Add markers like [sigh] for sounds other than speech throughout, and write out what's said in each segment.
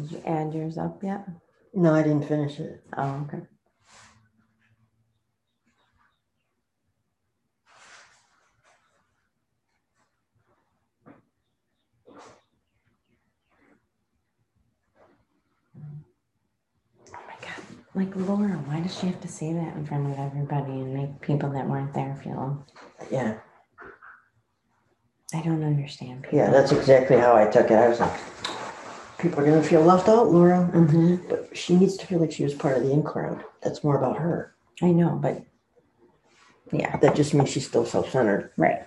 Did you add yours up yet? No, I didn't finish it. Oh, okay. Oh my God. Like Laura, why does she have to say that in front of everybody and make people that weren't there feel? Yeah, I don't understand. People. yeah, that's exactly how I took it. I was like, people are gonna feel left out, Laura. hmm But she needs to feel like she was part of the in crowd. That's more about her. I know, but yeah, That just means she's still self-centered. right.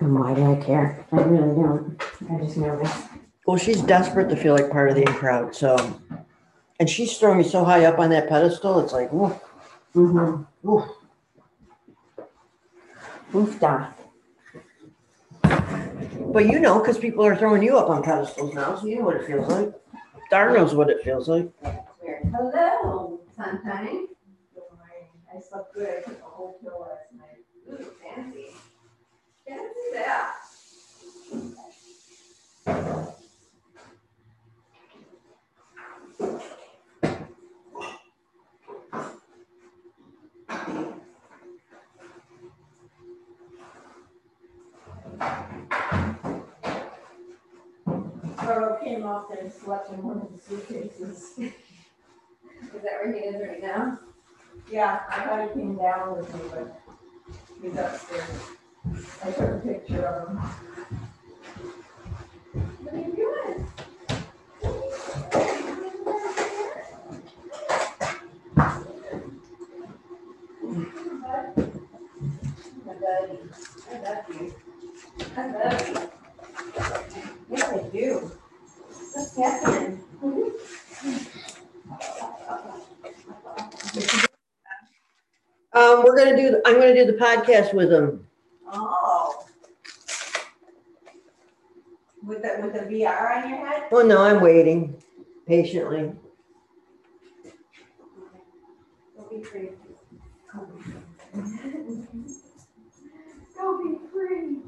And why do I care? I really don't. I just nervous. Well, she's desperate to feel like part of the in crowd, so. And she's throwing me so high up on that pedestal, it's like, woof, Mm-hmm. woof. Oof da. But you know, because people are throwing you up on pedestals now, so you know what it feels like. Dar knows what it feels like. Hello, sunshine. I slept good. I took a whole pill last night. Ooh, fancy. Fancy that. Came off there and slept in one of the suitcases. [laughs] Is that where he is right now? Yeah, I thought he came down with me, but he's upstairs. I took a picture of him. What are you doing? My buddy, I love you. I love you. Yes, I do. What's happening? Um, we're gonna do, I'm gonna do the podcast with them. Oh. With the, with the VR on your head? Well, no, I'm waiting patiently. Don't be free. Go be free.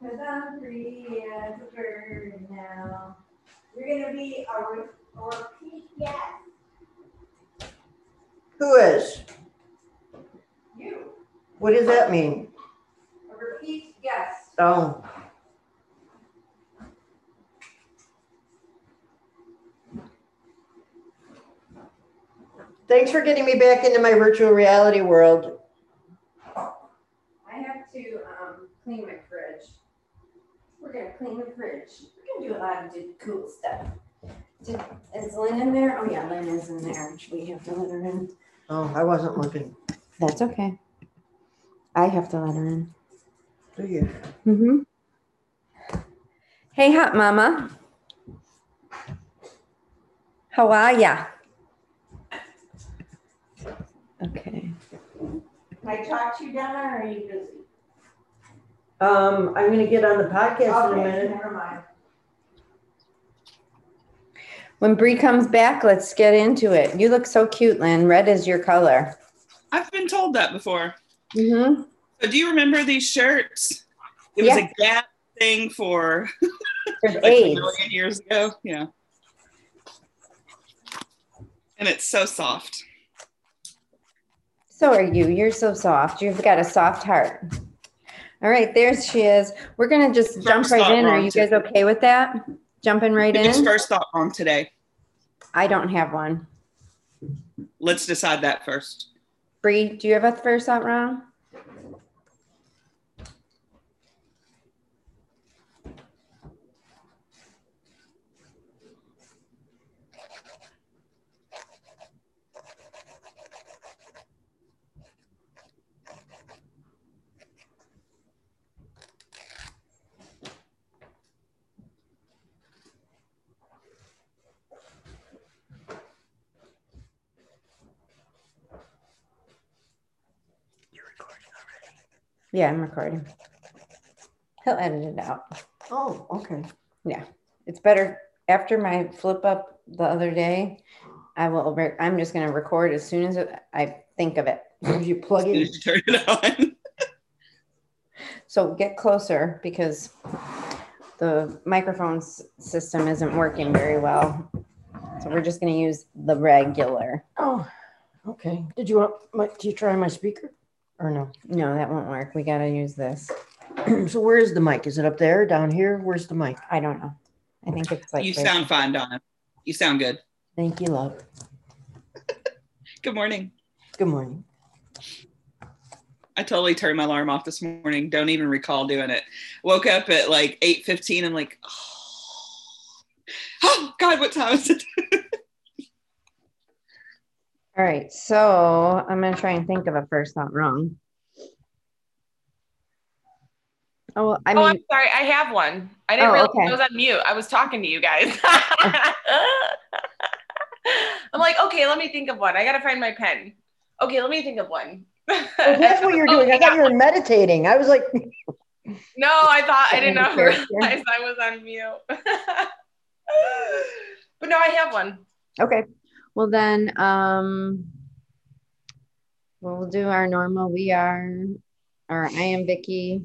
Cause I'm free as a bird now. You're gonna be a re- a repeat guest. Who is? You, What does that mean? a repeat guest. Oh. Thanks for getting me back into my virtual reality world. I have to, um, clean my fridge. We're gonna clean the fridge. We're gonna do a lot of cool stuff. Did, is Lynn in there? Oh yeah, Lynn is in there. We have to let her in. Oh, I wasn't looking. That's okay. I have to let her in. Do you? Mm-hmm. Hey, hot mama. How are ya? Okay. Can I talk to you, Donna, or are you busy? Um, I'm gonna get on the podcast in a Okay, minute. never mind. When Bree comes back, let's get into it. You look so cute, Lynn. Red is your color. I've been told that before. Mm-hmm. So do you remember these shirts? It was a Gap thing for [laughs] like a million years ago. Yeah. And it's so soft. So are you. You're so soft. You've got a soft heart. All right, there she is. We're gonna just First jump right in. Are you guys okay with that? Jumping right in? first thought wrong today? I don't have one. Let's decide that first. Bree, do you have a first thought wrong? Yeah, I'm recording. He'll edit it out. Oh, okay. Yeah, it's better after my flip up the other day. I will. Re- I'm just gonna record as soon as I think of it. [laughs] You plug it. in? you turn it on? [laughs] So get closer because the microphone s- system isn't working very well. So we're just gonna use the regular. Oh, okay. Did you want my, do you try my speaker or no? No, that won't work. We gotta use this. [clears throat] so where is the mic? Is it up there, down here? Where's the mic? I don't know. I think it's like You this. sound fine, Donna. You sound good. Thank you, love. [laughs] Good morning. Good morning. I totally turned my alarm off this morning. Don't even recall doing it. Woke up at like 8:15 and like, oh, [gasps] oh [gasps] God, what time is it? [laughs] All right, so I'm gonna try and think of a first thought wrong. Oh, well, I oh, I'm sorry. I have one. I didn't Oh, realize okay. I was on mute. I was talking to you guys. [laughs] I'm like, okay, let me think of one. I gotta find my pen. Okay, let me think of one. Oh, [laughs] that's what you're doing. Oh, I thought you were meditating. I was like, No, I thought I didn't know. [laughs] Realize I was on mute. but no, I have one. okay, well then, um, well, we'll do our normal. We are, or I am Vicky,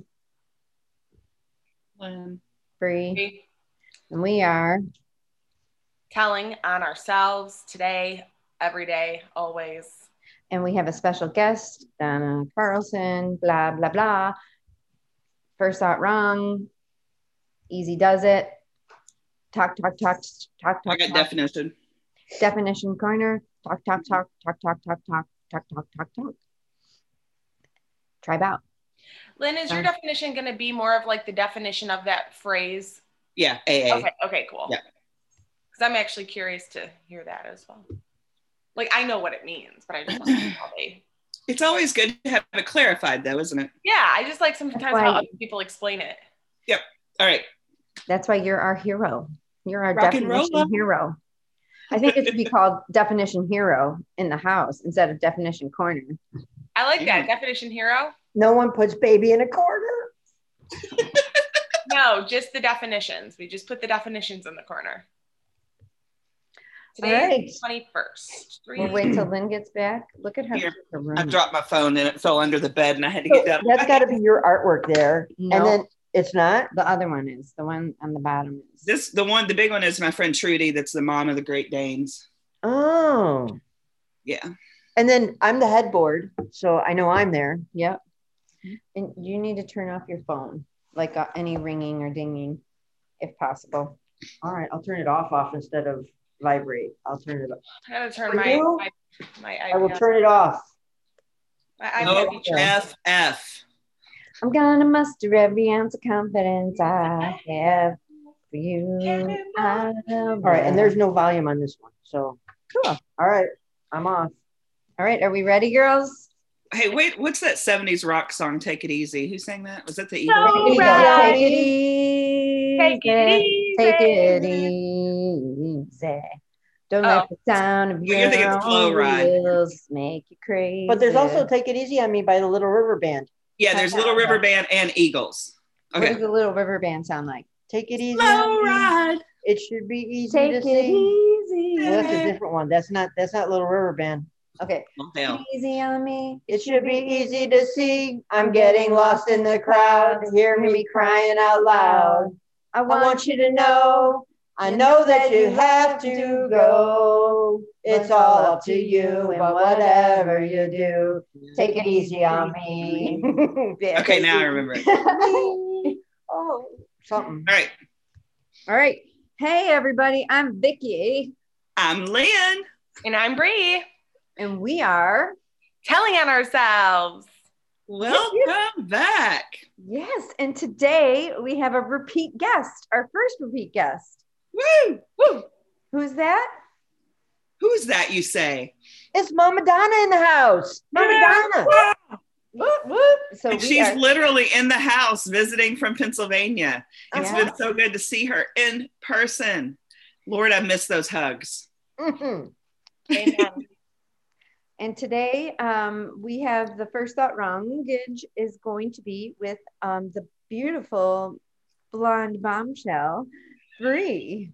Bree, and we are. Telling on ourselves today, every day, always. And we have a special guest, Donna Carlson, blah, blah, blah. First thought wrong. Easy does it. Talk, talk, talk, talk, I talk, got talk. definition. Definition corner. Talk, talk, talk, talk, talk, talk, talk, talk, talk, talk, talk. Tribe out. Lynn, is your definition going to be more of like the definition of that phrase? Yeah, AA. Okay, okay, cool. Yeah. Because I'm actually curious to hear that as well. Like I know what it means, but I just want to know how they. [clears throat] It's always good to have it clarified, though, isn't it? Yeah, I just like sometimes why- how other people explain it. Yep. All right. That's why you're our hero. You're our Rock definition hero. I think it should be called definition hero in the house instead of definition corner. I like that definition hero. no one puts baby in a corner. [laughs] No, just the definitions. We just put the definitions in the corner. All Today right. is twenty first. We'll wait till Lynn gets back. Look at her. Here, room. I dropped my phone and it fell under the bed and I had to So get down. that's got to be your artwork there. No. And then it's not. The other one is the one on the bottom is. This the one, the big one is my friend Trudy. That's the mom of the Great Danes. Oh. Yeah. And then I'm the headboard, so I know I'm there. Yep. And you need to turn off your phone, like uh, any ringing or dinging, if possible. All right, I'll turn it off off instead of vibrate. I'll turn it off. I gotta turn For my, you? my my I will iPad. turn it off. My iPad No be FF. I'm gonna muster every ounce of confidence I have for you. I All right, and there's no volume on this one. So cool. all right, I'm off. All right, are we ready, girls? Hey, wait, what's that 70s rock song, Take It Easy? Who sang that? Was that the No. Eagles? Take it right. easy. Take it easy. Take it easy. Don't let oh. the sound of your thinking it's own Ride. wheels make you crazy. But there's also "Take It Easy on Me" by the Little River Band. Yeah, there's Little River Band and Eagles. Okay. what Okay. does the little river band sound like? Take it easy. Slow ride. It should be easy Take to it sing. easy. Well, that's a different one. That's not. That's not Little River Band. Okay. Easy on me. It should be easy to see. I'm getting lost in the crowd. Hear me crying out loud. I I want you to know. I know that you have to go. It's all up to you and whatever you do. Take it easy on me. [laughs] Okay, now I remember it. [laughs] [laughs] oh, something. All right. All right. Hey, everybody. I'm Vicky, I'm Lynn. And I'm Bree. and we are, Telling on ourselves. Welcome back. yes. And today we have a repeat guest, our first repeat guest. Woo! Woo. Who's that? Who's that you say? It's Mama Donna in the house. Mama Donna. Whoop, whoop. So And she's are, literally in the house visiting from Pennsylvania. It's Yeah. been so good to see her in person. Lord, I miss those hugs. Mhm. Amen. [laughs] and today um, we have the first thought wrongage is going to be with um, the beautiful blonde bombshell, Bree.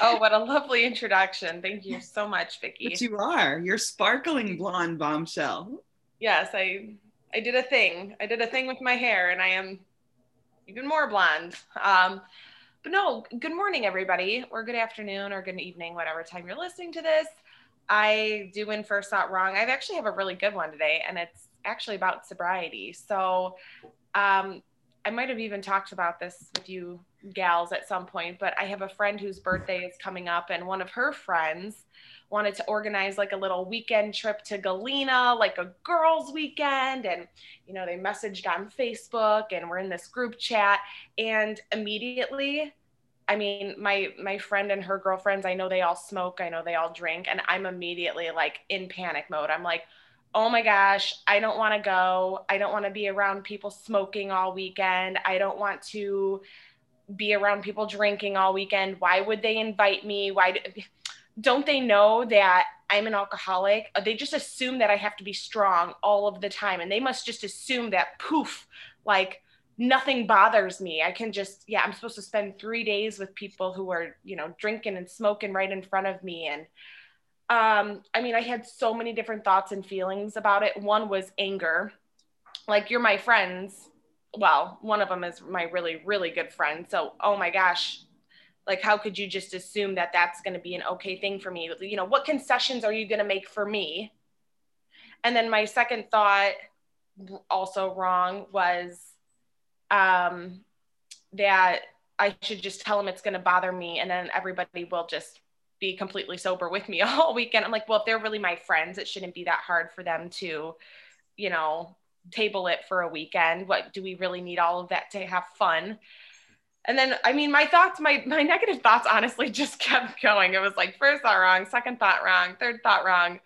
oh, what a lovely introduction. Thank you so much, Vicky. But you are. You're sparkling blonde bombshell. yes, I I did a thing. I did a thing with my hair, and I am even more blonde. Um, but no, good morning, everybody, or good afternoon, or good evening, whatever time you're listening to this. I do win first thought wrong. I actually have a really good one today, and it's actually about sobriety. So um, I might have even talked about this with you gals at some point, but I have a friend whose birthday is coming up, and one of her friends wanted to organize like a little weekend trip to Galena, like a girls' weekend. And, you know, they messaged on Facebook and we're in this group chat. And immediately, I mean, my my friend and her girlfriends, I know they all smoke, I know they all drink, and I'm immediately like in panic mode. I'm like, oh my gosh, I don't want to go. I don't want to be around people smoking all weekend. I don't want to be around people drinking all weekend. Why would they invite me? Why do, don't they know that I'm an alcoholic? Uh, they just assume that I have to be strong all of the time. And they must just assume that poof, like nothing bothers me. I can just, yeah, I'm supposed to spend three days with people who are, you know, drinking and smoking right in front of me. And um, I mean, I had so many different thoughts and feelings about it. One was anger. Like, you're my friends. Well, one of them is my really, really good friend. So, oh my gosh, like how could you just assume that that's going to be an okay thing for me you know what concessions are you going to make for me and then my second thought also wrong was um that i should just tell him it's going to bother me and then everybody will just be completely sober with me [laughs] all weekend. I'm like well if they're really my friends it shouldn't be that hard for them to you know table it for a weekend. What do we really need all of that to have fun? And then i mean my thoughts my my negative thoughts honestly [laughs] just kept going. It was like first thought wrong second thought wrong third thought wrong.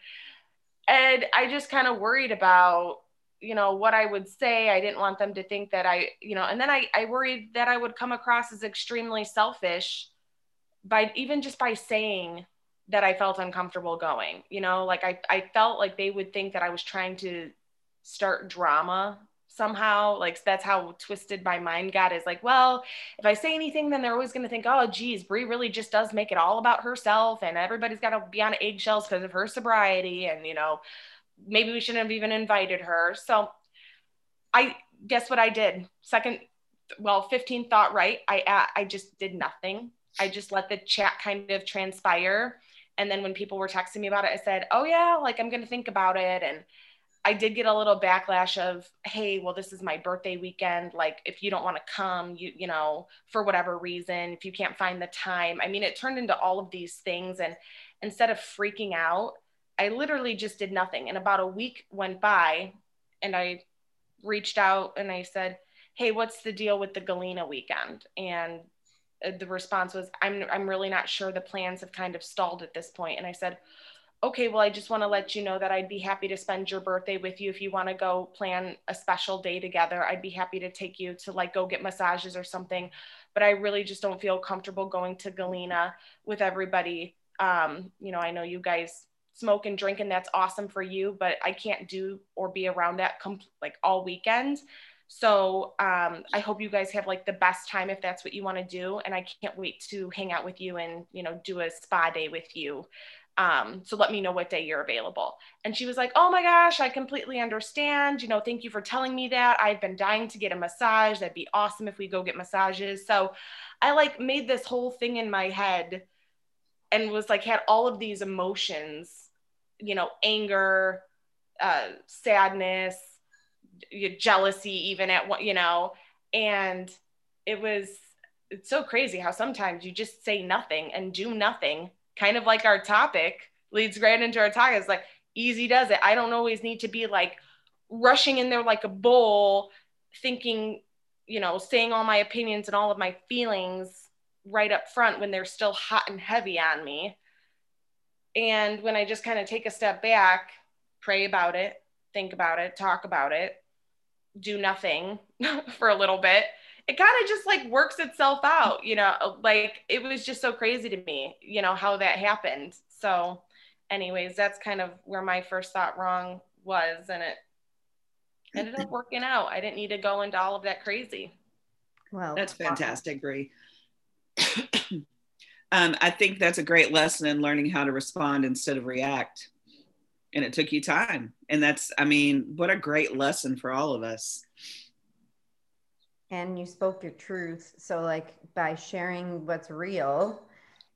And i just kind of worried about you know what i would say. I didn't want them to think that i you know and then i i worried that i would come across as extremely selfish by even just by saying that i felt uncomfortable going you know like i i felt like they would think that i was trying to start drama somehow. Like that's how twisted my mind got is like well if i say anything then they're always going to think oh geez Bree really just does make it all about herself and everybody's got to be on eggshells because of her sobriety and you know maybe we shouldn't have even invited her. So i guess what i did? Second well 15 thought right i i just did nothing i just let the chat kind of transpire and then when people were texting me about it i said oh yeah like i'm going to think about it and I did get a little backlash of, hey, well, this is my birthday weekend. Like, if you don't want to come, you, you know, for whatever reason, if you can't find the time. I mean, it turned into all of these things. And instead of freaking out, I literally just did nothing. And about a week went by and I reached out and I said, hey, what's the deal with the Galena weekend? And the response was, I'm, I'm really not sure. The plans have kind of stalled at this point. And I said, okay, well, I just want to let you know that I'd be happy to spend your birthday with you. If you want to go plan a special day together, I'd be happy to take you to like go get massages or something. But I really just don't feel comfortable going to Galena with everybody. Um, you know, I know you guys smoke and drink and that's awesome for you, but I can't do or be around that com- like all weekend. So um, I hope you guys have like the best time if that's what you want to do. And I can't wait to hang out with you and, you know, do a spa day with you. Um, so let me know what day you're available. And she was like, Oh my gosh, I completely understand. You know, thank you for telling me that. I've been dying to get a massage. That'd be awesome if we go get massages. So I like made this whole thing in my head and was like, had all of these emotions, you know, anger, uh, sadness, jealousy, even at what, you know, and it was, it's so crazy how sometimes you just say nothing and do nothing kind of like our topic leads right into our topic is like easy does it. I don't always need to be like rushing in there like a bull, thinking, you know, saying all my opinions and all of my feelings right up front when they're still hot and heavy on me. And when I just kind of take a step back, pray about it, think about it, talk about it, do nothing [laughs] for a little bit, it kind of just like works itself out, you know, like it was just so crazy to me, you know, how that happened. So, anyways, that's kind of where my first thought wrong was. And it ended up [laughs] working out. I didn't need to go into all of that crazy. Well, That's fantastic, Bree. [coughs] um, I think that's a great lesson in learning how to respond instead of react. And it took you time. And that's i mean what a great lesson for all of us. And you spoke your truth. So like by sharing what's real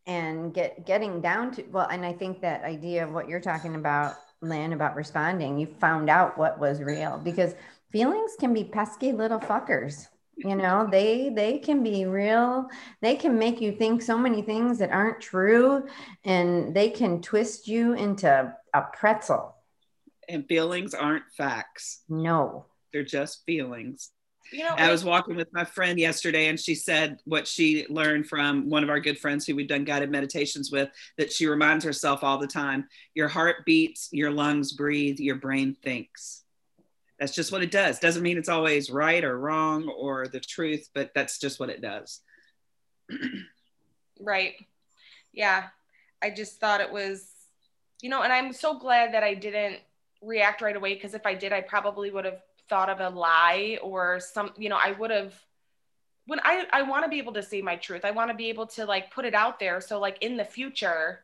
and get getting down to well and i think that idea of what you're talking about lynn about responding you found out what was real because feelings can be pesky little fuckers you know? They they can be real. They can make you think so many things that aren't true and they can twist you into a pretzel and feelings aren't facts no they're just feelings You know, I was walking with my friend yesterday, and she said what she learned from one of our good friends who we've done guided meditations with that she reminds herself all the time your heart beats, your lungs breathe, your brain thinks. That's just what it does. Doesn't mean it's always right or wrong or the truth, but that's just what it does. Right. Yeah. I just thought it was, you know, and I'm so glad that I didn't react right away because if I did, I probably would have thought of a lie or some, you know, I would have. When I, I want to be able to say my truth, I want to be able to like put it out there. So, like in the future,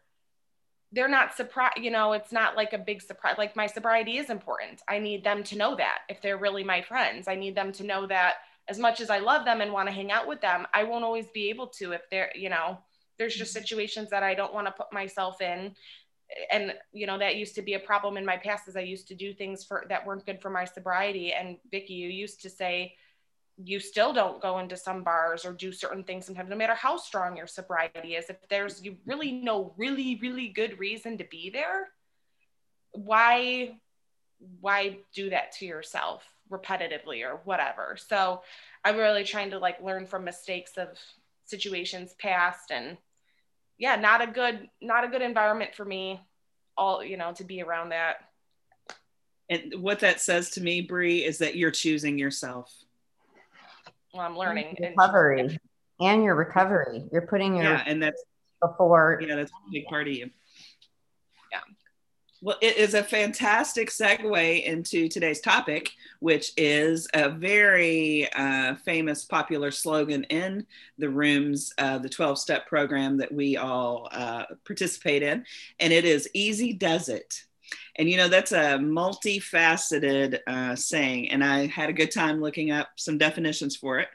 they're not surprised, you know, it's not like a big surprise. Like my sobriety is important. I need them to know that if they're really my friends, I need them to know that as much as I love them and want to hang out with them, I won't always be able to if they're, you know, there's just mm-hmm. situations that I don't want to put myself in. And you know that used to be a problem in my past, as I used to do things for that weren't good for my sobriety. And Vicky, you used to say you still don't go into some bars or do certain things sometimes, no matter how strong your sobriety is. If there's you really no really really good reason to be there, why why do that to yourself repetitively or whatever? So I'm really trying to like learn from mistakes of situations past and yeah not a good not a good environment for me all you know to be around that And what that says to me, Bree, is that you're choosing yourself. well i'm learning and- recovery and your recovery you're putting your Yeah, and that's before yeah, that's a big part of you. Well, it is a fantastic segue into today's topic, which is a very uh, famous, popular slogan in the rooms, uh, the 12 step program that we all uh, participate in. And it is easy does it. And you know, that's a multifaceted uh, saying. And I had a good time looking up some definitions for it.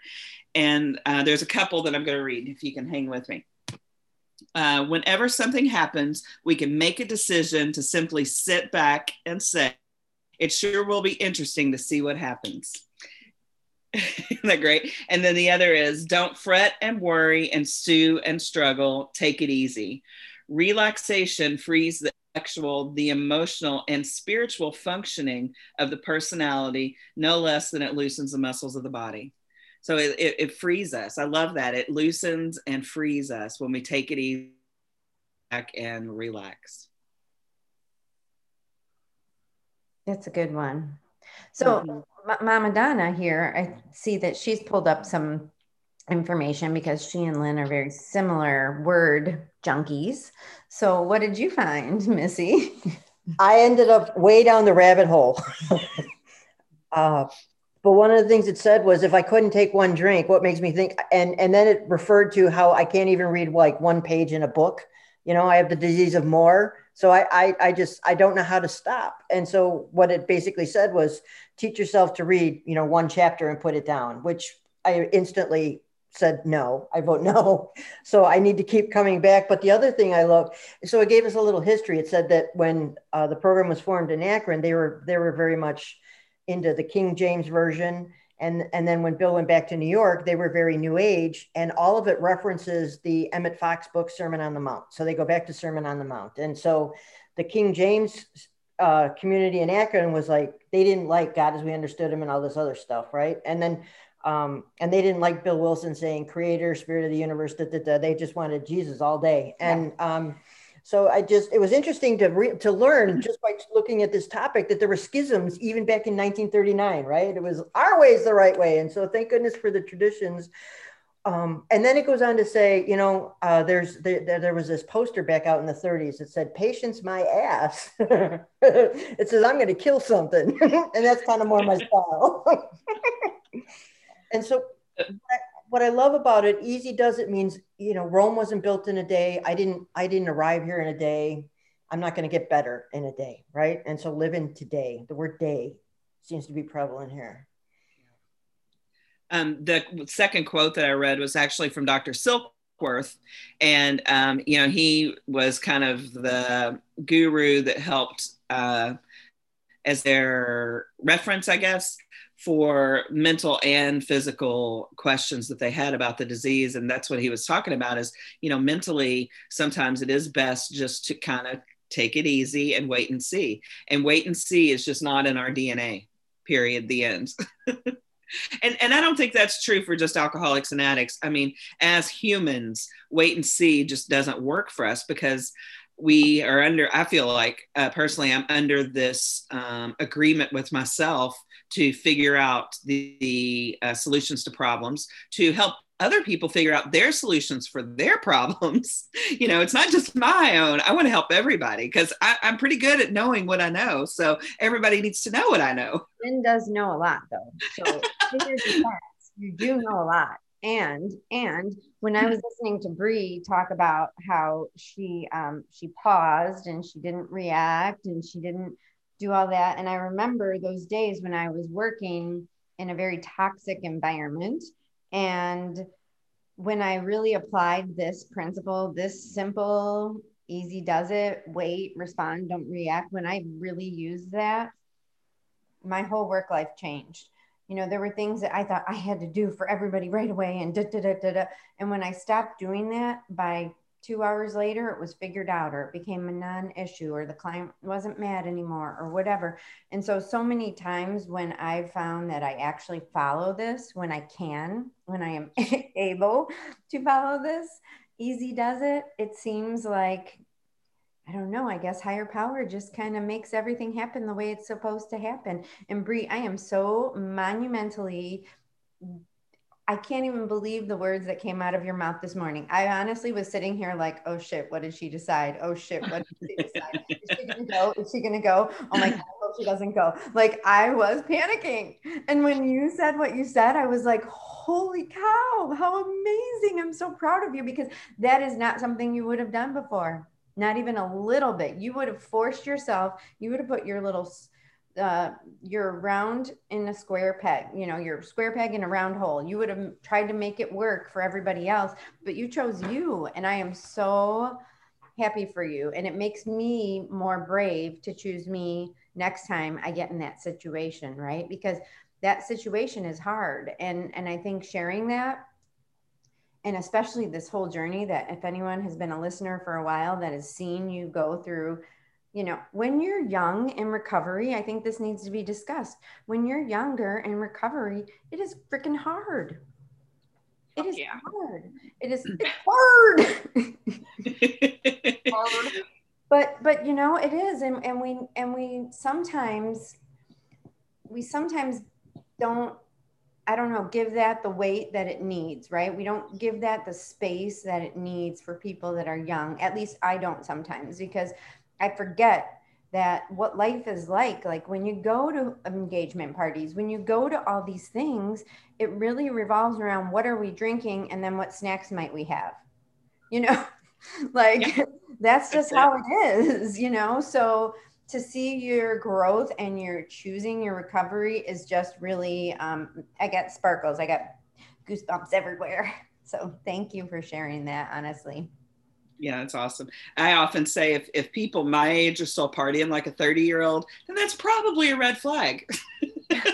And uh, there's a couple that I'm going to read if you can hang with me uh, whenever something happens, we can make a decision to simply sit back and say, it sure will be interesting to see what happens. [laughs] Isn't that great? And then the other is don't fret and worry and stew and struggle. Take it easy. Relaxation frees the sexual, the emotional, and spiritual functioning of the personality no less than it loosens the muscles of the body. So it, it, it frees us. I love that. It loosens and frees us when we take it easy back and relax. That's a good one. So, M- Mama Donna here, I see that she's pulled up some information because she and Lynn are very similar word junkies. So, what did you find, [laughs] Missy? I ended up way down the rabbit hole. [laughs] uh, but one of the things it said was if I couldn't take one drink, what makes me think? And and then it referred to how I can't even read like one page in a book. You know, I have the disease of more, so I I, I just I don't know how to stop. And so what it basically said was teach yourself to read, you know, one chapter and put it down, which I instantly said no. I vote [laughs] no. So I need to keep coming back. But the other thing I love, so it gave us a little history. It said that when uh, the program was formed in Akron, they were they were very much into the King James version. And, and then when Bill went back to New York, they were very new age, and all of it references the Emmett Fox book, Sermon on the Mount. So they go back to Sermon on the Mount. And so the King James uh, community in Akron was like, they didn't like God as we understood him and all this other stuff, right? And then, um, and they didn't like Bill Wilson saying creator, spirit of the universe, da, da, da. they just wanted Jesus all day. And um, so I just, it was interesting to re- to learn just by looking at this topic that there were schisms even back in 1939, right? It was our way is the right way. And so thank goodness for the traditions. Um, and then it goes on to say, you know, uh, there's there, there was this poster back out in the 30s that said, "Patience, my ass." [laughs] it says, "I'm going to kill something," [laughs] and that's kind of more my style. [laughs] and so, what I love about it, easy does it means, you know, Rome wasn't built in a day. I didn't I didn't arrive here in a day. I'm not going to get better in a day, right? And so live in today. The word day seems to be prevalent here. Um, the second quote that I read was actually from Dr. Silkworth. And, um, you know, he was kind of the guru that helped uh, as their reference, I guess, for mental and physical questions that they had about the disease. And that's what he was talking about is you know mentally sometimes it is best just to kind of take it easy and wait and see. And wait and see is just not in our dna period the end. [laughs] And and i don't think that's true for just alcoholics and addicts. I mean as humans wait and see just doesn't work for us because we are under i feel like uh, personally i'm under this um, agreement with myself to figure out the, the uh, solutions to problems to help other people figure out their solutions for their [laughs] problems. You know it's not just my own. I want to help everybody because i'm pretty good at knowing what i know so everybody needs to know what i know. Lynn does know a lot though. So you do know a lot. And and when I was listening to Bree talk about how she um, she paused and she didn't react and she didn't do all that, and I remember those days when I was working in a very toxic environment, and when I really applied this principle, this simple, easy does it, wait, respond, don't react. When I really used that, my whole work life changed you know, there were things that I thought I had to do for everybody right away and da, da, da, da, da. And when I stopped doing that by two hours later, it was figured out or it became a non issue or the client wasn't mad anymore or whatever. And so, so many times when I found that I actually follow this when I can, when I am [laughs] able to follow this, easy does it. It seems like I don't know. I guess higher power just kind of makes everything happen the way it's supposed to happen. And Bree, I am so monumentally I can't even believe the words that came out of your mouth this morning. I honestly was sitting here like, oh shit, what did she decide? Oh shit, what did she decide? [laughs] Is she gonna go? Is she gonna go? Oh my god, I hope she doesn't go. Like I was panicking. And when you said what you said, I was like, holy cow, how amazing. I'm so proud of you because that is not something you would have done before not even a little bit. You would have forced yourself, you would have put your little uh, your round in a square peg, you know, your square peg in a round hole. You would have tried to make it work for everybody else, but you chose you. And I am so happy for you. And it makes me more brave to choose me next time I get in that situation, right? Because that situation is hard. And and I think sharing that and especially this whole journey that if anyone has been a listener for a while that has seen you go through you know when you're young in recovery i think this needs to be discussed when you're younger in recovery it is freaking hard it oh, is yeah. hard it is [laughs] it's hard [laughs] hard but but you know it is and, and we and we sometimes we sometimes don't I don't know, give that the weight that it needs, right? We don't give that the space that it needs for people that are young. At least I don't sometimes because I forget that what life is like. Like when you go to engagement parties, when you go to all these things, it really revolves around what are we drinking and then what snacks might we have, you know? [laughs] like yeah. [laughs] that's just how it. it is, [laughs] you know? So to see your growth and your choosing your recovery is just really um, i got sparkles i got goosebumps everywhere so thank you for sharing that honestly yeah it's awesome. I often say if, if people my age are still partying like a 30 year old then that's probably a red flag. [laughs]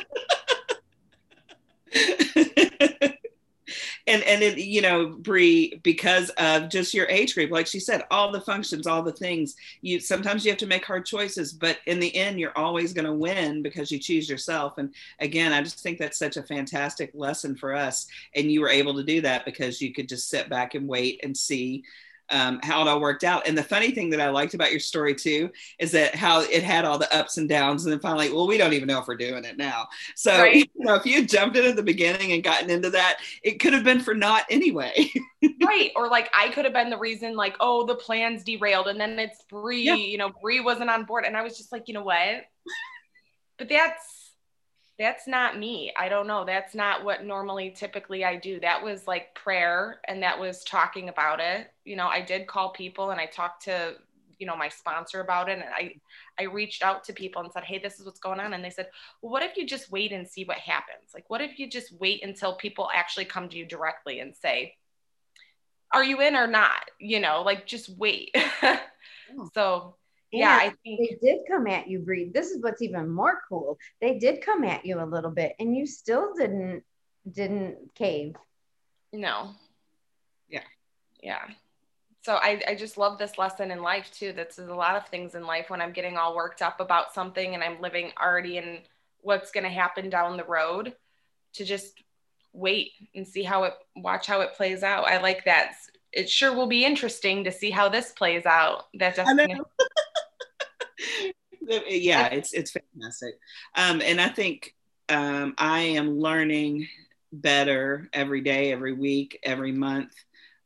And and it, you know Bree, because of just your age group like she said all the functions all the things you sometimes you have to make hard choices but in the end you're always going to win because you choose yourself. And again i just think that's such a fantastic lesson for us. And you were able to do that because you could just sit back and wait and see um, how it all worked out. And the funny thing that I liked about your story too is that how it had all the ups and downs, and then finally, well, we don't even know if we're doing it now. So right. you know, if you jumped in at the beginning and gotten into that, it could have been for naught anyway. [laughs] right. Or like I could have been the reason, like, oh, the plans derailed, and then it's Bree. Yeah. You know, Bree wasn't on board, and I was just like, you know what? But that's that's not me. I don't know. That's not what normally typically I do. That was like prayer and that was talking about it. You know, I did call people and I talked to you know my sponsor about it and i i reached out to people and said hey this is what's going on and they said well, what if you just wait and see what happens like what if you just wait until people actually come to you directly and say are you in or not you know like just wait [laughs] hmm. so yeah i think they did come at you, Bree. This is what's even more cool. They did come at you a little bit, and you still didn't didn't cave. no Yeah. yeah so I, I just love this lesson in life too that's a lot of things in life when i'm getting all worked up about something and i'm living already in what's going to happen down the road to just wait and see how it watch how it plays out i like that it sure will be interesting to see how this plays out that definitely [laughs] yeah, it's it's fantastic. Um, and I think um, I am learning better every day, every week, every month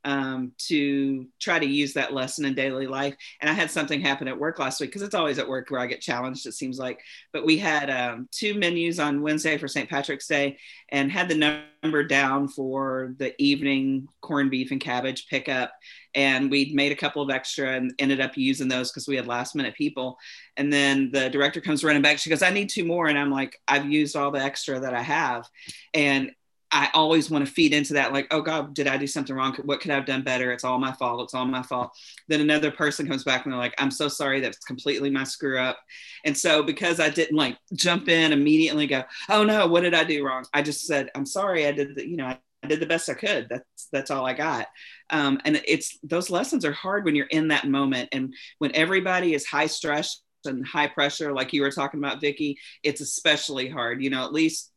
um, to try to use that lesson in daily life. And I had something happen at work last week because it's always at work where I get challenged, it seems like. But we had um, two menus on Wednesday for St. Patrick's Day and had the number down for the evening corned beef and cabbage pickup. And we'd made a couple of extra and ended up using those because we had last minute people. And then the director comes running back. She goes, I need two more. And I'm like, I've used all the extra that I have. And I always want to feed into that, like, oh God, did I do something wrong? What could I have done better? It's all my fault. It's all my fault. Then another person comes back and they're like, I'm so sorry. That's completely my screw up. And so because I didn't like jump in immediately, go, oh no, what did I do wrong? I just said, I'm sorry. I did the, you know, I I did the best I could. That's that's all I got. Um, and it's those lessons are hard when you're in that moment, and when everybody is high stress and high pressure, like you were talking about, Vicky. It's especially hard. You know, at least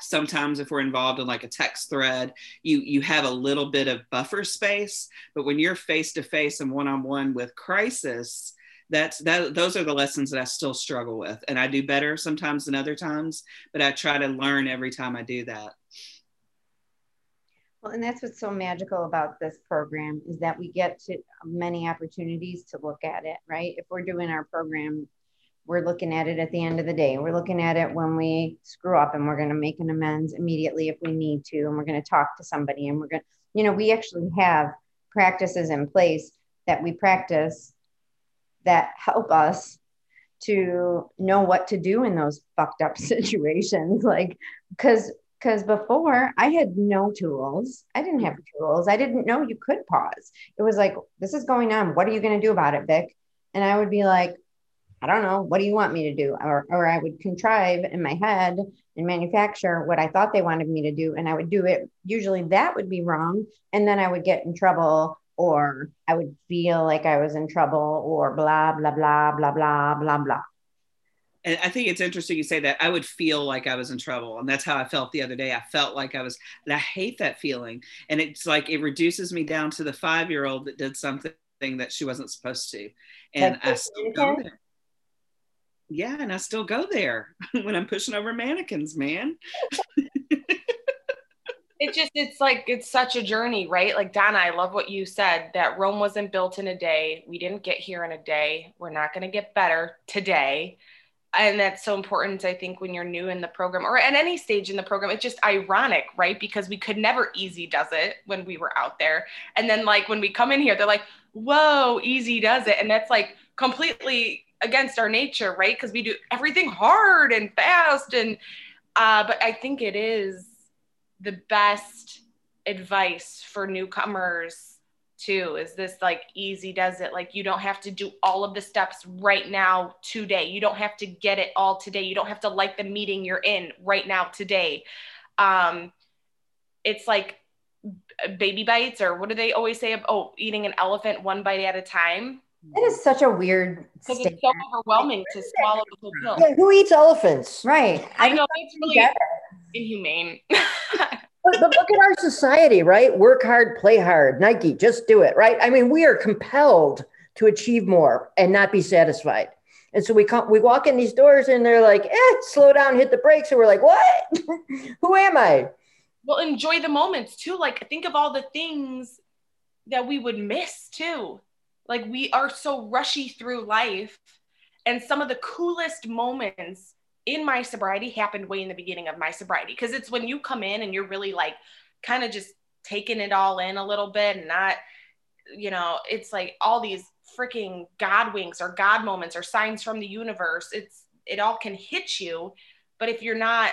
sometimes if we're involved in like a text thread you you have a little bit of buffer space. But when you're face to face and one on one with crisis that's that those are the lessons that I still struggle with. And I do better sometimes than other times but I try to learn every time I do that. Well, and that's what's so magical about this program is that we get to many opportunities to look at it, right? If we're doing our program, we're looking at it at the end of the day. We're looking at it when we screw up and we're going to make an amends immediately if we need to. And we're going to talk to somebody and we're going to, you know, we actually have practices in place that we practice that help us to know what to do in those fucked up [laughs] situations. Like, because because before I had no tools. I didn't have tools. I didn't know you could pause. It was like, this is going on. What are you going to do about it, Vic? And I would be like, I don't know. What do you want me to do? Or, or I would contrive in my head and manufacture what I thought they wanted me to do. And I would do it. Usually that would be wrong. And then I would get in trouble or I would feel like I was in trouble or blah, blah, blah, blah, blah, blah, blah. and I think it's interesting you say that. I would feel like I was in trouble, and that's how I felt the other day. I felt like I was, and I hate that feeling. And it's like it reduces me down to the five-year-old that did something that she wasn't supposed to, and Like I still go there. Yeah, and I still go there [laughs] when I'm pushing over mannequins, man. [laughs] it just it's like it's such a journey right? Like donna i love what you said that rome wasn't built in a day. We didn't get here in a day. We're not going to get better today. And that's so important i think when you're new in the program or at any stage in the program. It's just ironic right? Because we could never easy does it when we were out there. And then like when we come in here they're like whoa easy does it. And that's like completely against our nature right? Because we do everything hard and fast and uh, but i think it is the best advice for newcomers too is this like easy does it. Like you don't have to do all of the steps right now today. You don't have to get it all today. You don't have to like the meeting you're in right now today. Um it's like baby bites or what do they always say oh eating an elephant one bite at a time It is such a weird because it's so overwhelming to swallow the whole pill Yeah, who eats elephants? Right. i don't know it's really get inhumane [laughs] But, but look at our society, right? Work hard, play hard. Nike, just do it, right? I mean, we are compelled to achieve more and not be satisfied. And so we come, we walk in these doors and they're like, eh, slow down, hit the brakes. And we're like, what? [laughs] Who am I? well enjoy the moments too like think of all the things that we would miss too like we are so rushy through life. And some of the coolest moments in my sobriety happened way in the beginning of my sobriety. Because it's when you come in and you're really like kind of just taking it all in a little bit and not you know it's like all these freaking God winks or God moments or signs from the universe. It's it all can hit you, but if you're not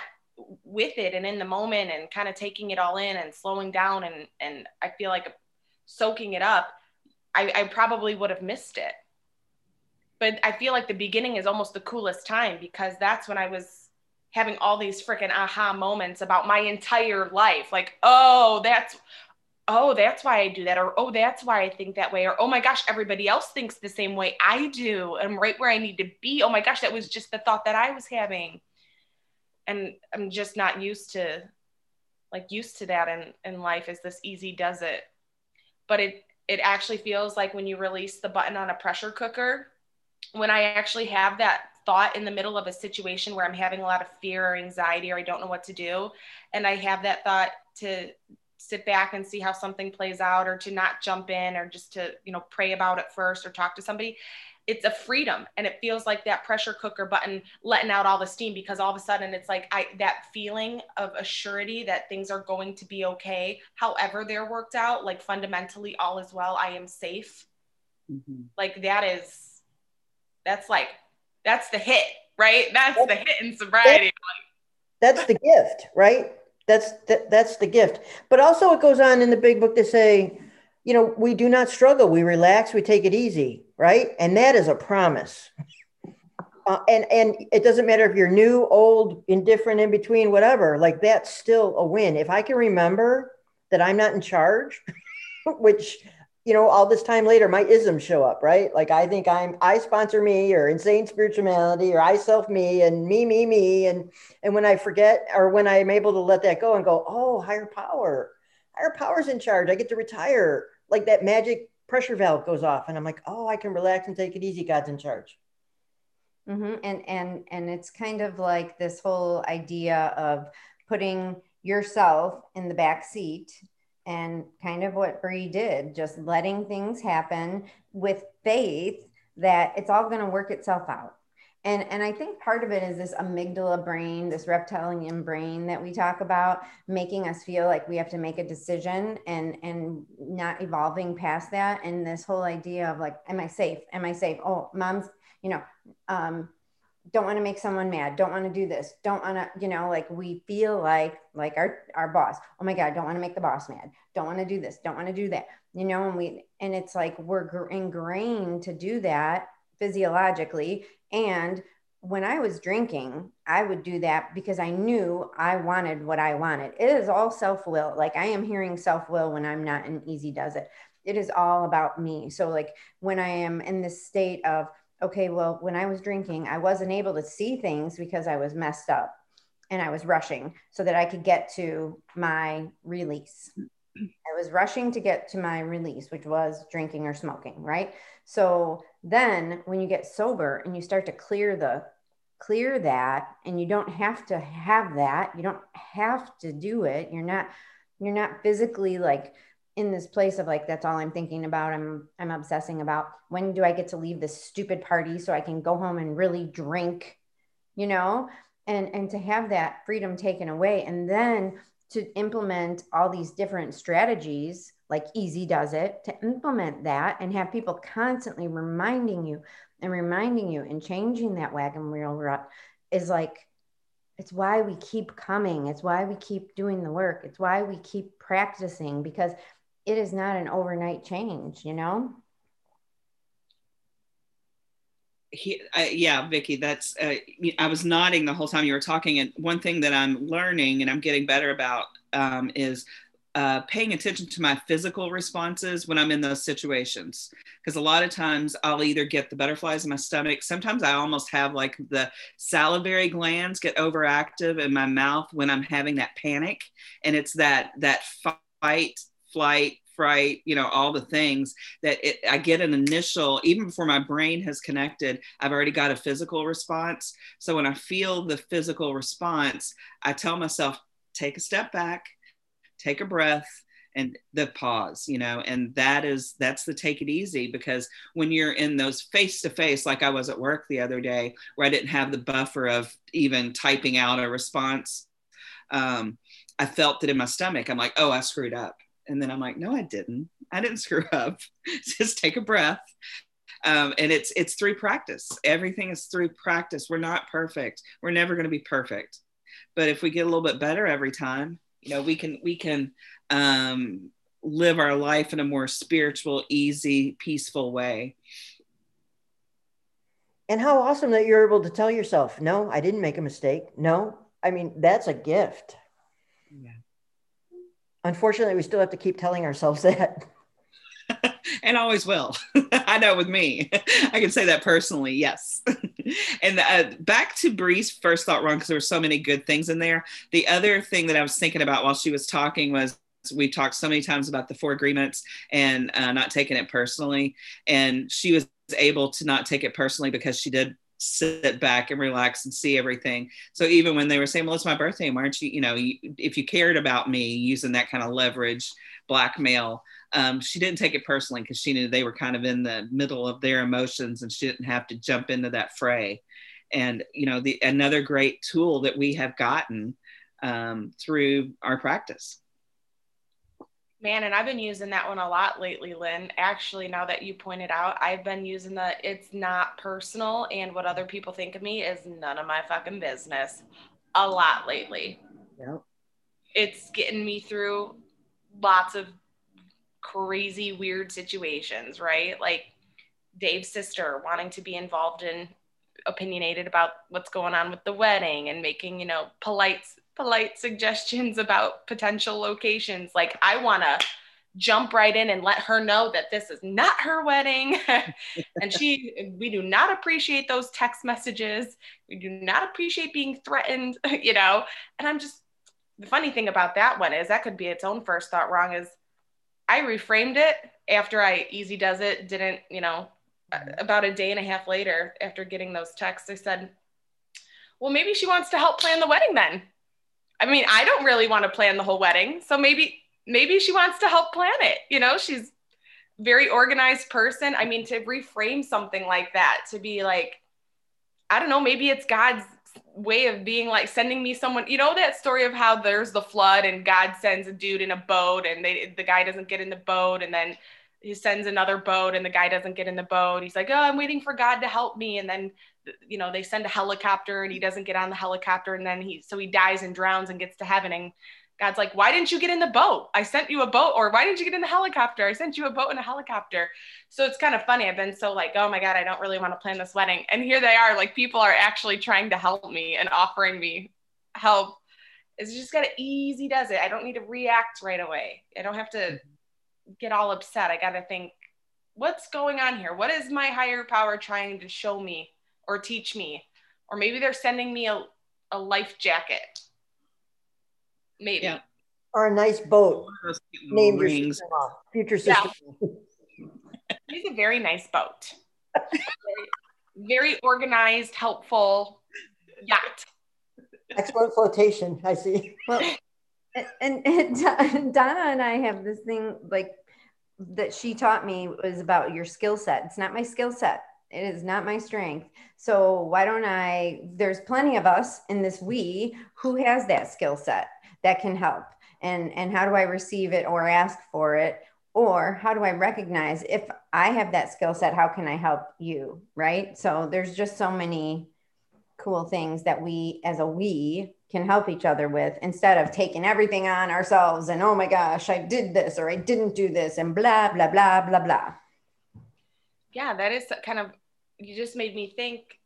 with it and in the moment and kind of taking it all in and slowing down and and I feel like soaking it up, I, I probably would have missed it. But I feel like the beginning is almost the coolest time because that's when I was having all these freaking aha moments about my entire life. Like, oh, that's oh, that's why I do that, or oh, that's why I think that way, or oh my gosh, everybody else thinks the same way I do. I'm right where I need to be. Oh my gosh, that was just the thought that I was having. And I'm just not used to like used to that in, in life is this easy does it. But it it actually feels like when you release the button on a pressure cooker, when I actually have that thought in the middle of a situation where I'm having a lot of fear or anxiety or I don't know what to do, and I have that thought to sit back and see how something plays out or to not jump in or just to you know pray about it first or talk to somebody it's a freedom and it feels like that pressure cooker button letting out all the steam because all of a sudden it's like i that feeling of assurity that things are going to be okay however they're worked out like fundamentally all is well i am safe mm-hmm. like that is that's like that's the hit right that's, that's the hit in sobriety that's the gift right that's that, that's the gift. But also, it goes on in the big book to say, you know, we do not struggle. We relax. We take it easy, right? And that is a promise. [laughs] Uh, and and it doesn't matter if you're new, old, indifferent, in between, whatever. Like that's still a win. If I can remember that I'm not in charge, [laughs] which you know, all this time later, my isms show up, right? Like I think I'm I sponsor me or insane spirituality or I self me and me, me, me. And and when I forget or when I'm able to let that go and go, oh, higher power, higher power's in charge. I get to retire. Like that magic pressure valve goes off. And I'm like, oh, I can relax and take it easy. God's in charge. Mm-hmm. And and and it's kind of like this whole idea of putting yourself in the back seat and kind of what Bree did, just letting things happen with faith that it's all going to work itself out. And, and I think part of it is this amygdala brain, this reptilian brain that we talk about, making us feel like we have to make a decision and and not evolving past that. And this whole idea of like, am I safe? Am I safe? Oh, mom's, you know, um, don't want to make someone mad don't want to do this don't want to you know like we feel like like our our boss oh my god don't want to make the boss mad don't want to do this don't want to do that you know and we and it's like we're ingrained to do that physiologically. And when i was drinking i would do that because i knew i wanted what i wanted. It is all self-will. Like i am hearing self-will when i'm not an easy does it. It is all about me. So like when i am in this state of okay, well, when I was drinking, I wasn't able to see things because I was messed up and I was rushing so that I could get to my release. I was rushing to get to my release, which was drinking or smoking, right? So then when you get sober and you start to clear the clear that and you don't have to have that, you don't have to do it. You're not you're not physically like in this place of like that's all i'm thinking about i'm i'm obsessing about. When do i get to leave this stupid party so i can go home and really drink you know? And and to have that freedom taken away. And then to implement all these different strategies like easy does it to implement that and have people constantly reminding you and reminding you and changing that wagon wheel rut is like it's why we keep coming it's why we keep doing the work it's why we keep practicing because it is not an overnight change, you know? He, uh, yeah, Vicky, that's, uh, I was nodding the whole time you were talking. And one thing that I'm learning and I'm getting better about um, is uh, paying attention to my physical responses when I'm in those situations. Because a lot of times I'll either get the butterflies in my stomach. Sometimes I almost have like the salivary glands get overactive in my mouth when I'm having that panic. And it's that, that fight flight, fright, you know, all the things that it, I get an initial, even before my brain has connected, I've already got a physical response. So when I feel the physical response, I tell myself, take a step back, take a breath, and the pause you know and that is that's the take it easy because when you're in those face to face like i was at work the other day where i didn't have the buffer of even typing out a response um, i felt that in my stomach i'm like oh i screwed up and then I'm like, no, I didn't. I didn't screw [laughs] up. Just take a breath. um, and it's it's through practice. Everything is through practice. We're not perfect. We're never going to be perfect. But if we get a little bit better every time you know we can we can um, live our life in a more spiritual easy peaceful way. And how awesome that you're able to tell yourself no i didn't make a mistake. No. I mean that's a gift unfortunately we still have to keep telling ourselves [laughs] that [laughs] and always will. [laughs] I know with me, I can say that personally. Yes. and uh, back to Bree's first thought wrong because there were so many good things in there. The other thing that I was thinking about while she was talking was we talked so many times about the four agreements and uh, not taking it personally, and she was able to not take it personally because she did sit back and relax and see everything. So even when they were saying, "Well, it's my birthday, why aren't you?" You know, you, if you cared about me, using that kind of leverage, blackmail, um, she didn't take it personally because she knew they were kind of in the middle of their emotions, and she didn't have to jump into that fray. And you know, the another great tool that we have gotten um, through our practice. Man, and I've been using that one a lot lately, Lynn. Actually, now that you pointed out, I've been using the it's not personal and what other people think of me is none of my fucking business a lot lately. Yep. It's getting me through lots of crazy, weird situations, right? Like Dave's sister wanting to be involved in opinionated about what's going on with the wedding and making, you know, polite polite suggestions about potential locations. Like, I want to jump right in and let her know that this is not her wedding. [laughs] and she, we do not appreciate those text messages. We do not appreciate being threatened, [laughs] you know? And I'm just, the funny thing about that one is that could be its own first thought wrong is I reframed it after I easy does it, didn't, you know, Uh, about a day and a half later after getting those texts, I said, well, maybe she wants to help plan the wedding then. I mean, I don't really want to plan the whole wedding. So maybe, maybe she wants to help plan it. You know, she's very organized person. I mean, to reframe something like that, to be like, I don't know, maybe it's God's way of being like sending me someone you know that story of how there's the flood and god sends a dude in a boat and they the guy doesn't get in the boat and then he sends another boat and the guy doesn't get in the boat. He's like oh i'm waiting for god to help me. And then you know they send a helicopter and he doesn't get on the helicopter. And then he so he dies and drowns and gets to heaven. And god's like why didn't you get in the boat? I sent you a boat. Or why didn't you get in the helicopter? I sent you a boat and a helicopter. So it's kind of funny. I've been so like oh my god i don't really want to plan this wedding. And here they are like people are actually trying to help me and offering me help. It's just got to easy does it. I don't need to react right away. I don't have to mm-hmm. Get all upset i got to think what's going on here what is my higher power trying to show me or teach me. Or maybe they're sending me a, a life jacket. Maybe. Yeah. Or a nice boat. Named rings. Your future sister. Yeah. He's a very nice boat. very, very organized, helpful yacht. Excellent flotation, I see. Well, and, [laughs] and Donna and I have this thing like that she taught me was about your skill set. It's not my skill set. It is not my strength. So why don't I? There's plenty of us in this we who has that skill set that can help. And and how do I receive it or ask for it? Or how do I recognize if I have that skill set, how can I help you? Right. So there's just so many cool things that we as a we can help each other with instead of taking everything on ourselves and oh my gosh, I did this or I didn't do this and blah, blah, blah, blah, blah. Yeah, that is kind of you just made me think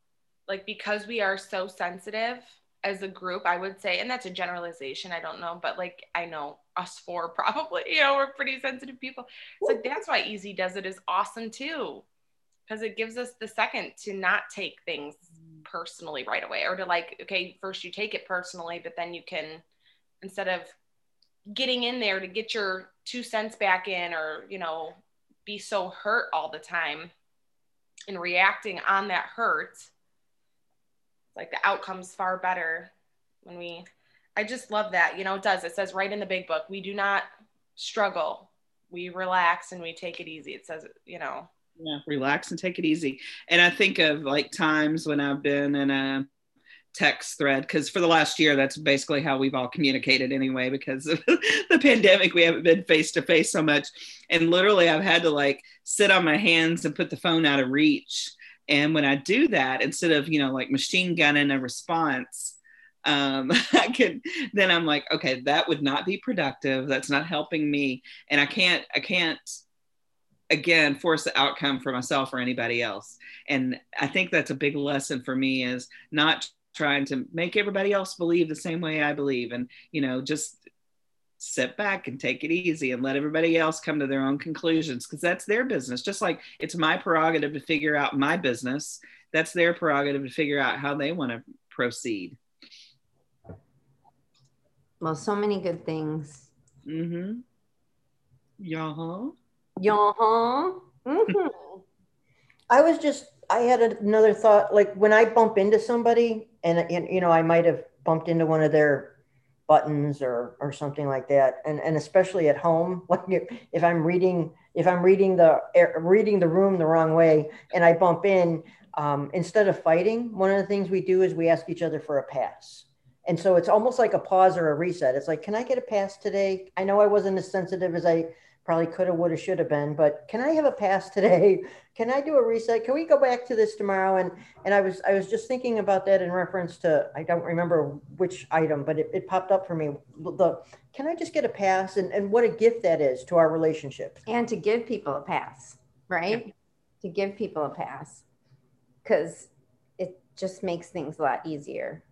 like because we are so sensitive as a group i would say and that's a generalization i don't know but like i know us four [laughs] probably you know we're pretty sensitive people. It's like that's why easy does it is awesome too because it gives us the second to not take things mm. personally right away or to like okay first you take it personally but then you can instead of getting in there to get your two cents back in or you know be so hurt all the time and reacting on that hurt like the outcome's far better when we i just love that you know it does. It says right in the big book we do not struggle. We relax and we take it easy. It says you know yeah relax and take it easy. And i think of like times when i've been in a text thread because for the last year that's basically how we've all communicated anyway because of [laughs] the pandemic we haven't been face to face so much. And literally i've had to like sit on my hands and put the phone out of reach. And when i do that instead of you know like machine gunning a response um, [laughs] I can then I'm like, okay, that would not be productive. That's not helping me, and I can't I can't again force the outcome for myself or anybody else. And I think that's a big lesson for me is not trying to make everybody else believe the same way I believe and you know just sit back and take it easy and let everybody else come to their own conclusions because that's their business. Just like it's my prerogative to figure out my business that's their prerogative to figure out how they want to proceed. Well so many good things. Mm-hmm. Yeah huh yeah huh mm-hmm. I was just, I had another thought, like when I bump into somebody and, and you know, I might have bumped into one of their buttons or, or something like that. And, and especially at home, [laughs] like if, if I'm reading, if I'm reading the, reading the room the wrong way and I bump in, um, instead of fighting, one of the things we do is we ask each other for a pass. And so it's almost like a pause or a reset. It's like, can I get a pass today? I know I wasn't as sensitive as I probably could have, would have, should have been, but can I have a pass [laughs] today? Can I do a reset? Can we go back to this tomorrow? And and I was I was just thinking about that in reference to I don't remember which item, but it, it popped up for me. The can I just get a pass and, and what a gift that is to our relationship. and to give people a pass right to give people a pass because it just makes things a lot easier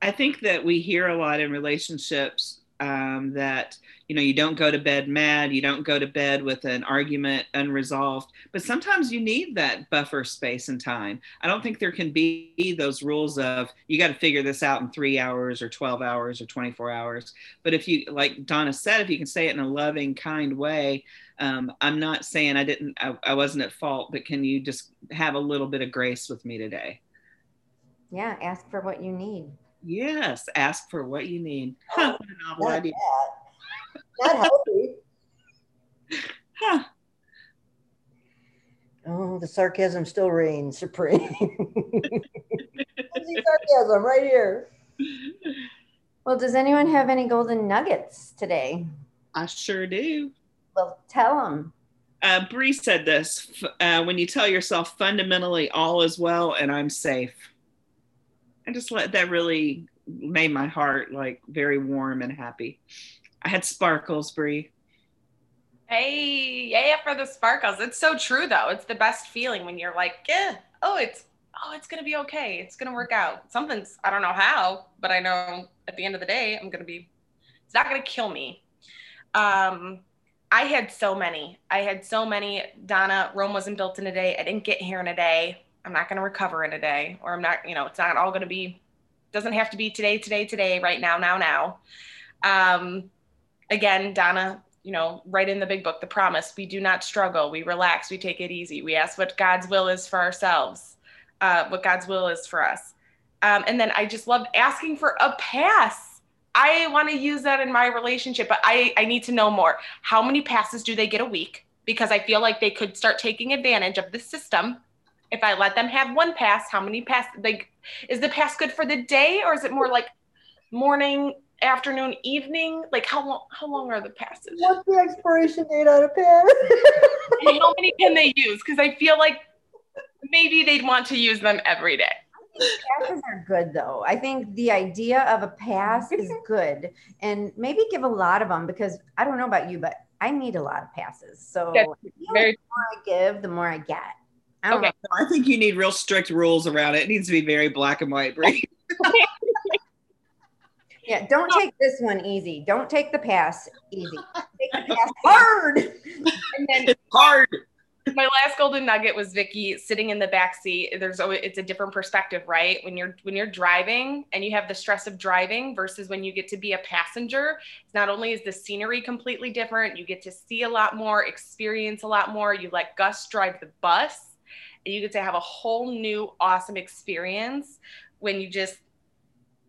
I think that we hear a lot in relationships um, that you know you don't go to bed mad, you don't go to bed with an argument unresolved, but sometimes you need that buffer space and time. I don't think there can be those rules of you got to figure this out in three hours or 12 hours or 24 hours. But if you, like Donna said, if you can say it in a loving, kind way, um, I'm not saying I didn't, I, I wasn't at fault, but can you just have a little bit of grace with me today? yeah ask for what you need Yes, ask for what you need. Huh, what a novel Not idea. bad. Not healthy. [laughs] Huh. Oh, the sarcasm still reigns supreme. [laughs] Sarcasm right here. well does anyone have any golden nuggets today I sure do. well tell them Uh, Bree said this uh, when you tell yourself fundamentally all is well and I'm safe. I just let that really made my heart like very warm and happy. I had sparkles, Bree. Hey, yeah, for the sparkles. It's so true though. It's the best feeling when you're like, yeah, oh, it's oh, it's gonna be okay. It's gonna work out. Something's I don't know how, but I know at the end of the day, I'm gonna be. It's not gonna kill me. Um, I had so many. I had so many. Donna, Rome wasn't built in a day. I didn't get here in a day. I'm not gonna recover in a day, or I'm not. You know, it's not all gonna be. Doesn't have to be today, today, today, right now, now, now. Um, again, Donna, you know, right in the big book, the promise we do not struggle, we relax, we take it easy, we ask what God's will is for ourselves, uh, what God's will is for us. Um, and then I just loved asking for a pass. I want to use that in my relationship, but I, I need to know more. How many passes do they get a week? Because I feel like they could start taking advantage of the system. If I let them have one pass, how many pass? Like, is the pass good for the day, or is it more like morning, afternoon, evening? Like, how long? How long are the passes? What's the expiration date on a pass? [laughs] How many can they use? Because I feel like maybe they'd want to use them every day. passes are good though i think the idea of a pass is [laughs] good and maybe give a lot of them because i don't know about you but i need a lot of passes so That's the more i give the more i get I don't Okay. know. I think you need real strict rules around it. It needs to be very black and white, Bree. [laughs] Yeah, don't take this one easy. Don't take the pass easy. Take the [laughs] pass hard. And then it's hard. my last golden nugget was Vicky sitting in the back seat. There's always it's a different perspective, right? When you're when you're driving and you have the stress of driving versus when you get to be a passenger. Not only is the scenery completely different, you get to see a lot more, experience a lot more. You let Gus drive the bus, and you get to have a whole new awesome experience when you just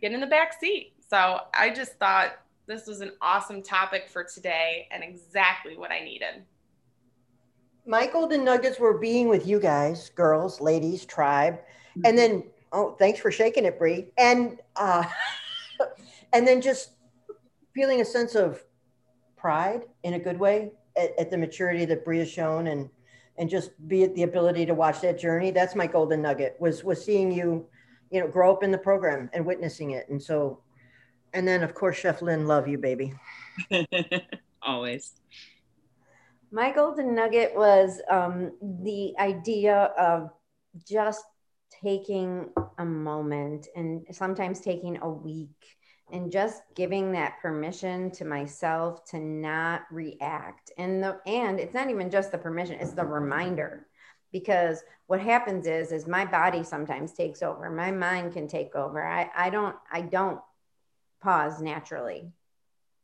get in the back seat. So I just thought this was an awesome topic for today and exactly what I needed. My golden nuggets were being with you guys, girls, ladies, tribe, and then Oh, thanks for shaking it, Bree. And uh, [laughs] and then just feeling a sense of pride in a good way at, at the maturity that Bree has shown, and and just be the ability to watch that journey. That's my golden nugget. Was was seeing you, you know, grow up in the program and witnessing it. And so, and then of course, Chef Lynn, love you, baby. [laughs] Always. My golden nugget was um, the idea of just taking a moment and sometimes taking a week and just giving that permission to myself to not react. And the and it's not even just the permission it's the reminder. Because what happens is is my body sometimes takes over. My mind can take over. I i don't i don't pause naturally.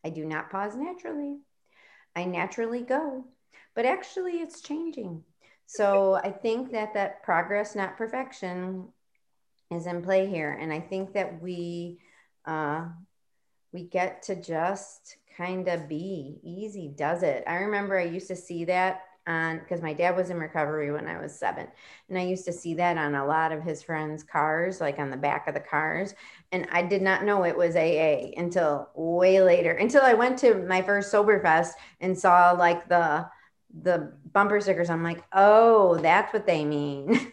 I do not pause naturally. I naturally go. But actually it's changing. So I think that that progress, not perfection, is in play here, and I think that we uh, we get to just kind of be easy. Does it? I remember I used to see that on because my dad was in recovery when I was seven, and I used to see that on a lot of his friends' cars, like on the back of the cars, and I did not know it was AA until way later, until I went to my first sober fest and saw like the the bumper stickers. I'm like, oh, that's what they mean.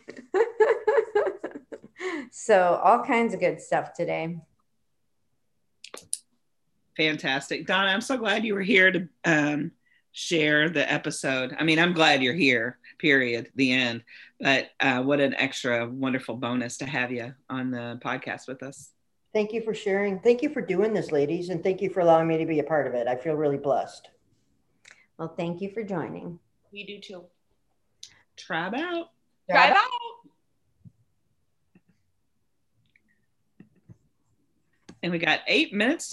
[laughs] so all kinds of good stuff today. Fantastic. Donna, I'm so glad you were here to um, share the episode. I mean, I'm glad you're here, period, the end. But uh, what an extra wonderful bonus to have you on the podcast with us. Thank you for sharing. Thank you for doing this, ladies. And thank you for allowing me to be a part of it. I feel really blessed. Well, thank you for joining. We do too. Tribe out. Drive out. And we got eight minutes